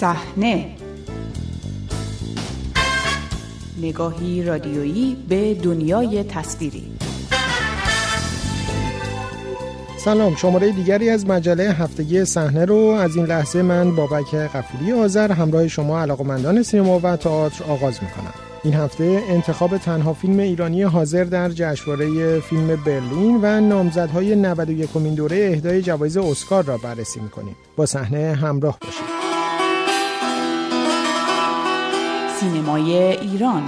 صحنه. نگاهی رادیویی به دنیای تصویری. سلام شماره دیگری از مجله هفتگی صحنه رو از این لحظه من بابک قفوری آذر همراه شما علاقمندان سینما و تئاتر آغاز می‌کنم. این هفته انتخاب تنها فیلم ایرانی حاضر در جشنواره فیلم برلین و نامزدهای 91 کمین دوره اهدای جوایز اسکار را بررسی می‌کنیم. با صحنه همراه باشید. سینمای ایران.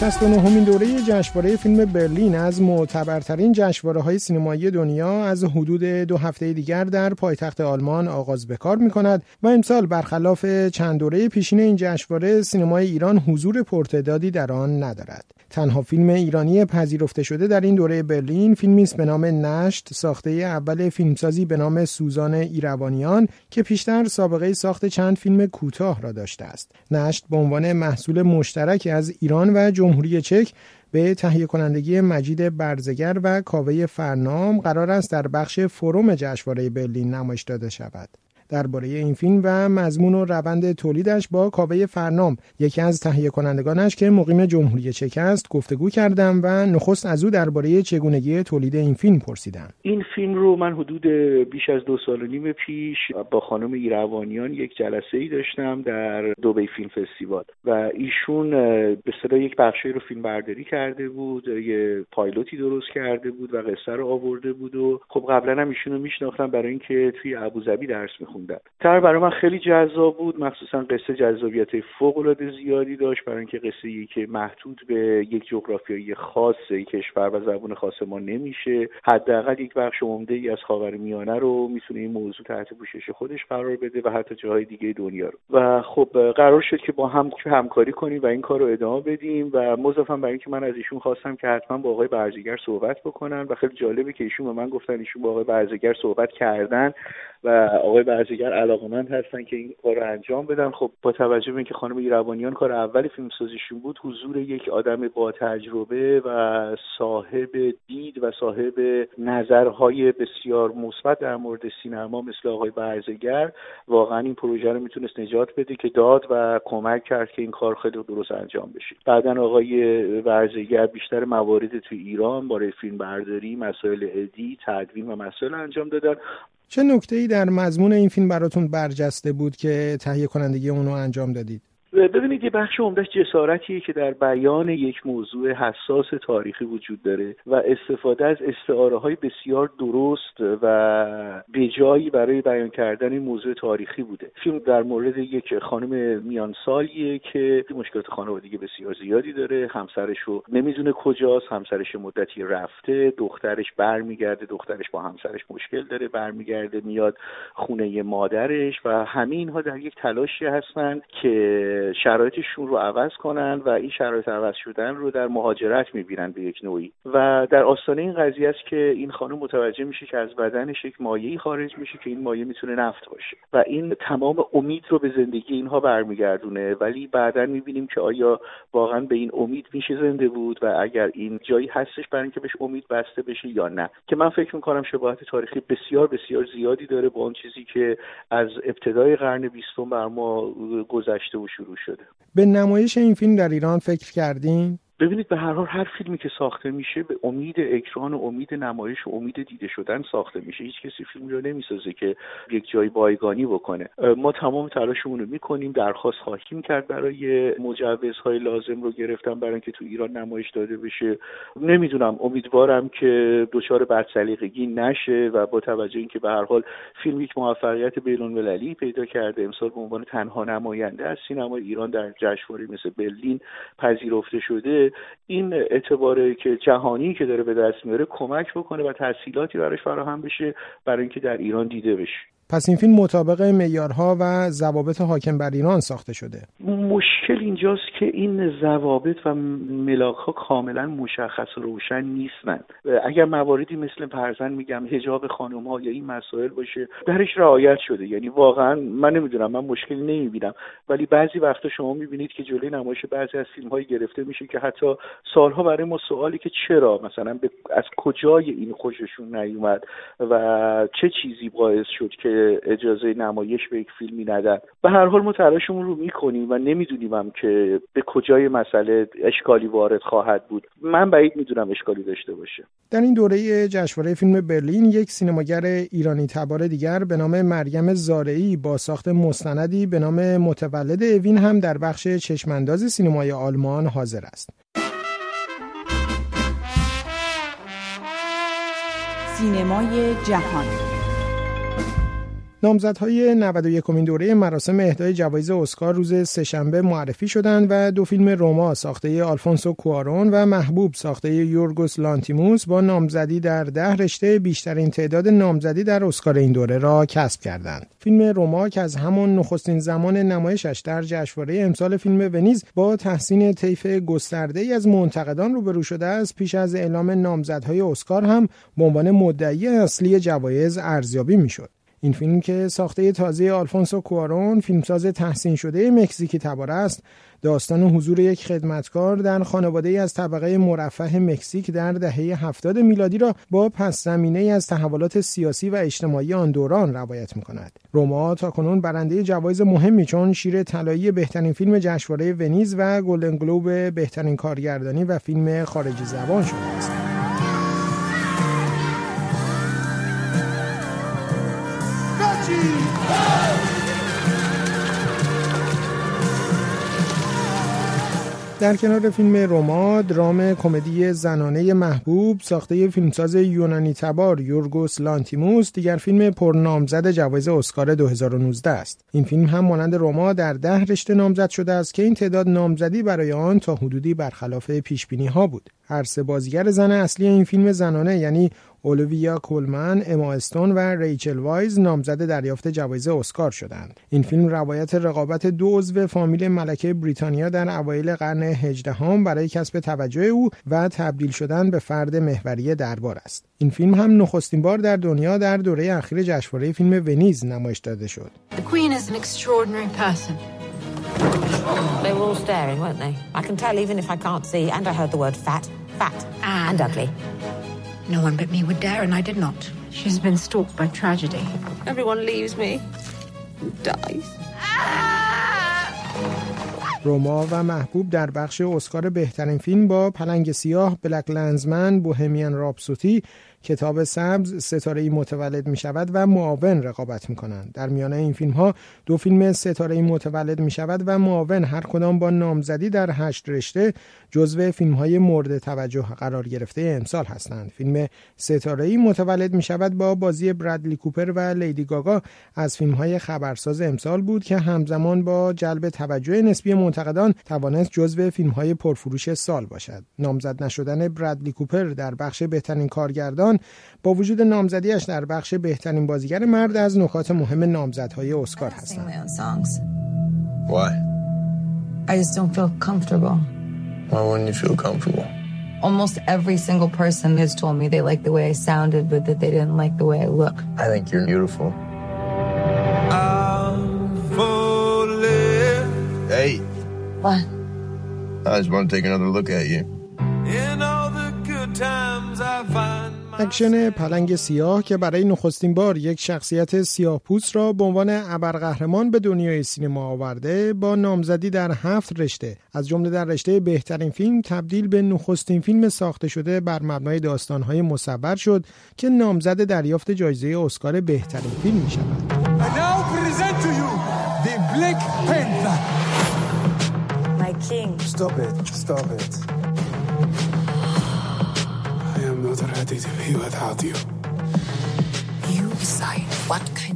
69 همین دوره جشنواره فیلم برلین از معتبرترین جشنواره های سینمایی دنیا از حدود دو هفته دیگر در پایتخت آلمان آغاز به کار می کند و امسال برخلاف چند دوره پیشین این جشنواره سینمای ایران حضور پرتعدادی در آن ندارد. تنها فیلم ایرانی پذیرفته شده در این دوره برلین فیلمی است به نام نشت ساخته اول فیلمسازی به نام سوزان ایروانیان که پیشتر سابقه ساخت چند فیلم کوتاه را داشته است. نشت به عنوان محصول مشترک از ایران و جمهوری چک به تهیه کنندگی مجید برزگر و کاوه فرنام قرار است در بخش فروم جشنواره برلین نمایش داده شود. درباره این فیلم و مضمون و روند تولیدش با کاوه فرنام یکی از تهیه کنندگانش که مقیم جمهوری چک است گفتگو کردم و نخست از او درباره چگونگی تولید این فیلم پرسیدم. این فیلم رو من حدود بیش از دو سال و نیم پیش با خانم ایروانیان یک جلسه ای داشتم در دوبی فیلم فستیوال و ایشون به صدا یک بخشی رو فیلم برداری کرده بود یه پایلوتی درست کرده بود و قصه رو آورده بود و خب قبلا هم ایشون میشناختم برای اینکه توی ابوظبی درس می‌خوند خوندم. تر برای من خیلی جذاب بود. مخصوصا قصه جذابیت فوق العاده زیادی داشت برای اینکه قصه ای که محدود به یک جغرافیایی خاص کشور و زبان خاص ما نمیشه حداقل یک بخش عمده ای از خاورمیانه رو می‌تونه این موضوع تحت پوشش خودش قرار بده و حتی جاهای دیگه دنیا رو. و خب قرار شد که با هم همکاری کنیم و این کار رو ادامه بدیم و مضافا برای اینکه من از ایشون خواستم که حتما با آقای برزیگر صحبت بکنن و خیلی جالبه که ایشون به من گفتن ایشون با آقای برزیگر صحبت کردن و آقای برزیگر علاقمند هستن که این کار رو انجام بدن. خب با توجه به اینکه خانم ایروانیان کار اول فیلمسازیشون بود حضور یک آدم با تجربه و صاحب دید و صاحب نظرهای بسیار مثبت در مورد سینما مثل آقای برزگر واقعا این پروژه رو می‌تونست نجات بده که داد و کمک کرد که این کار خیلی درست انجام بشه. بعدا آقای برزگر بیشتر موارد تو ایران برای فیلم برداری مسائل ادی تدوین و مسائل انجام دادن. چه نکته ای در مضمون این فیلم براتون برجسته بود که تهیه کنندگی اونو انجام دادید؟ ببینید یه بخش عمدهش جسارتیه که در بیان یک موضوع حساس تاریخی وجود داره و استفاده از استعاره های بسیار درست و بجایی برای بیان کردن این موضوع تاریخی بوده. فیلم در مورد یک خانم میان سالیه که مشکلات خانوادگی بسیار زیادی داره. همسرش رو نمی‌دونه کجاست. همسرش مدتی رفته. دخترش برمیگرده. دخترش با همسرش مشکل داره. برمیگرده میاد خونه مادرش و همه اینها در یک تلاشی هستن که شرایطشون رو عوض کنن و این شرایط عوض شدن رو در مهاجرت می‌بینن به یک نوعی. و در آستانه این قضیه است که این خانم متوجه میشه که از بدنش یک مایعی خارج میشه که این مایع می‌تونه نفت باشه. و این تمام امید رو به زندگی اینها برمیگردونه. ولی بعدا می‌بینیم که آیا واقعا به این امید میشه زنده بود و اگر این جایی هستش برای اینکه بهش امید بسته بشه یا نه. که من فکر می‌کنم شباهت تاریخی بسیار بسیار زیادی داره با اون چیزی که از ابتدای قرن بیستم بر ما گذشته و شروع شده به نمایش این فیلم در ایران فکر کردین؟ ببینید به هر حال هر فیلمی که ساخته میشه به امید اکران و امید نمایش و امید دیده شدن ساخته میشه. هیچ کسی فیلم رو نمی‌سازه که یک جای بایگانی بکنه. ما تمام تلاشمون رو می‌کنیم. درخواست خواهیم کرد برای مجوزهای لازم رو گرفتم برای اینکه تو ایران نمایش داده بشه. نمی‌دونم امیدوارم که دچار بدسلیقگی نشه و با توجه اینکه به هر حال فیلم یک موفقیت بین‌المللی پیدا کرده امسال به عنوان تنها نماینده از سینما ایران در جشنواره مثل برلین پذیرفته شده این اعتباره که جهانی که داره به دست میاره کمک بکنه و تحصیلاتی براش فراهم بشه برای اینکه در ایران دیده بشه. پس این فیلم مطابق معیارها و ضوابط حاکم بر ایران ساخته شده. مشکل اینجاست که این ضوابط و ملاک ها کاملا مشخص و روشن نیستند اگر مواردی مثل پرزن میگم حجاب خانم ها یا این مسائل باشه درش رعایت شده. یعنی واقعا من نمی‌دونم من مشکلی نمی‌بینم. ولی بعضی وقتا شما می‌بینید که جلوی نمایش بعضی از فیلم هایی گرفته میشه که حتی سالها برای ما سوالی که چرا مثلا از کجای این خوششون نیومد و چه چیزی باعث شد که اجازه نمایش به یک فیلمی ندن. به هر حال ما تلاشمون رو می‌کنیم و نمی‌دونیم هم که به کجای مسئله اشکالی وارد خواهد بود من بعید می‌دونم اشکالی داشته باشه در این دوره جشنواره فیلم برلین یک سینماگر ایرانی تبار دیگر به نام مریم زارعی با ساخت مستندی به نام متولد اوین هم در بخش چشمانداز سینمای آلمان حاضر است. سینمای جهان نامزدهای 91 کمین دوره مراسم اهدای جوایز اسکار روز سهشنبه معرفی شدند و دو فیلم روما ساخته آلفونسو کوارون و محبوب ساخته یورگوس لانتیموس با نامزدی در ده رشته بیشترین تعداد نامزدی در اسکار این دوره را کسب کردند. فیلم روما که از همان نخستین زمان نمایشش در جشنواره امسال فیلم ونیز با تحسین طیف گسترده ای از منتقدان روبرو شده است پیش از اعلام نامزدهای اسکار هم به عنوان مدعی اصلی جوایز ارزیابی می‌شد. این فیلم که ساخته تازه آلفونسو کوارون فیلمساز تحسین شده مکزیکی تبار است داستان حضور یک خدمتکار در خانواده از طبقه مرفه مکزیک در دهه هفتاد میلادی را با پس زمینه از تحولات سیاسی و اجتماعی آن دوران روایت می کند. روما تا کنون برنده جوایز مهمی چون شیر طلایی بهترین فیلم جشنواره ونیز و گلدن گلوب بهترین کارگردانی و فیلم خارجی زبان شده است. در کنار فیلم روما درام کمدی زنانه محبوب ساخته فیلمساز یونانی تبار یورگوس لانتیموس دیگر فیلم پرنامزد جوایز اسکار 2019 است. این فیلم هم مانند روما در ده رشته نامزد شده است که این تعداد نامزدی برای آن تا حدودی برخلاف پیش ها بود. هر سه بازیگر زن اصلی این فیلم زنانه یعنی اولویا کولمن، اما استون و ریچل وایز نامزد دریافت جوایز اسکار شدند. این فیلم روایت رقابت دو عضو فامیل ملکه بریتانیا در اوایل قرن هجدهم برای کسب توجه او و تبدیل شدن به فرد محوری دربار است. این فیلم هم نخستین بار در دنیا در دوره اخیر جشنواره فیلم ونیز نمایش داده شد. They were all staring, weren't they? I can tell even if I can't see, and I heard the word fat, fat, and ugly. No one but me would dare, and I did not. She's been stalked by tragedy. Everyone leaves me. Dies. Ah! روما و محبوب در بخش اسکار بهترین فیلم با پلنگ سیاه، بلک لنزمن، بوهمیان رابسوتی کتاب سبز ستاره متولد می شود و معاون رقابت می کنند. در میانه این فیلم ها دو فیلم ستاره متولد می شود و معاون هر کدام با نامزدی در هشت رشته جزو فیلم های مورد توجه قرار گرفته امسال هستند. فیلم ستاره متولد می شود با بازی برادلی کوپر و لیدی گاگا از فیلم های خبرساز امسال بود که همزمان با جلب توجه نسبی منتقدان توانست جزو فیلم های پرفروش سال باشد. نامزد نشدن برادلی کوپر در بخش بهترین کارگردان با وجود نامزدیش در بخش بهترین بازیگر مرد از نکات مهم نامزدهای اسکار هستند. Why? I just don't feel comfortable. Why wouldn't you feel comfortable? Almost every single person has told me they like the way I sounded, but that they didn't like the way I look. I think you're beautiful. What? I just want to take another look at you. In all the good times I find اکشن پلنگ سیاه که برای نخستین بار یک شخصیت سیاه پوست را به عنوان ابرقهرمان به دنیای سینما آورده با نامزدی در هفت رشته از جمله در رشته بهترین فیلم تبدیل به نخستین فیلم ساخته شده بر مبنای داستانهای مصور شد که نامزد دریافت جایزه اسکار بهترین فیلم می شود.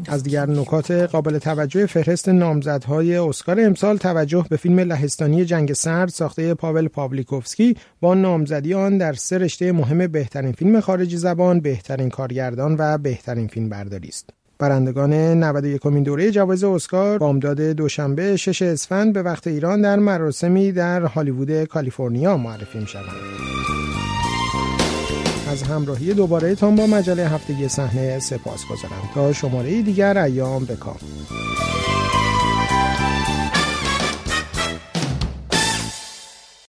از دیگر نکات قابل توجه فهرست نامزدهای اسکار امسال توجه به فیلم لهستانی جنگ سرد ساخته پاول پاولیکوفسکی با نامزدی آن در سه رشته مهم بهترین فیلم خارجی زبان، بهترین کارگردان و بهترین فیلم برداری است. برندگان 91 کمین دوره جوایز اسکار بامداد دوشنبه 6 اسفند به وقت ایران در مراسمی در هالیوود کالیفرنیا معرفی می شوند. از همراهی دوباره تان با مجله هفتگی صحنه سپاس گذارم تا شماره دیگر ایام بکام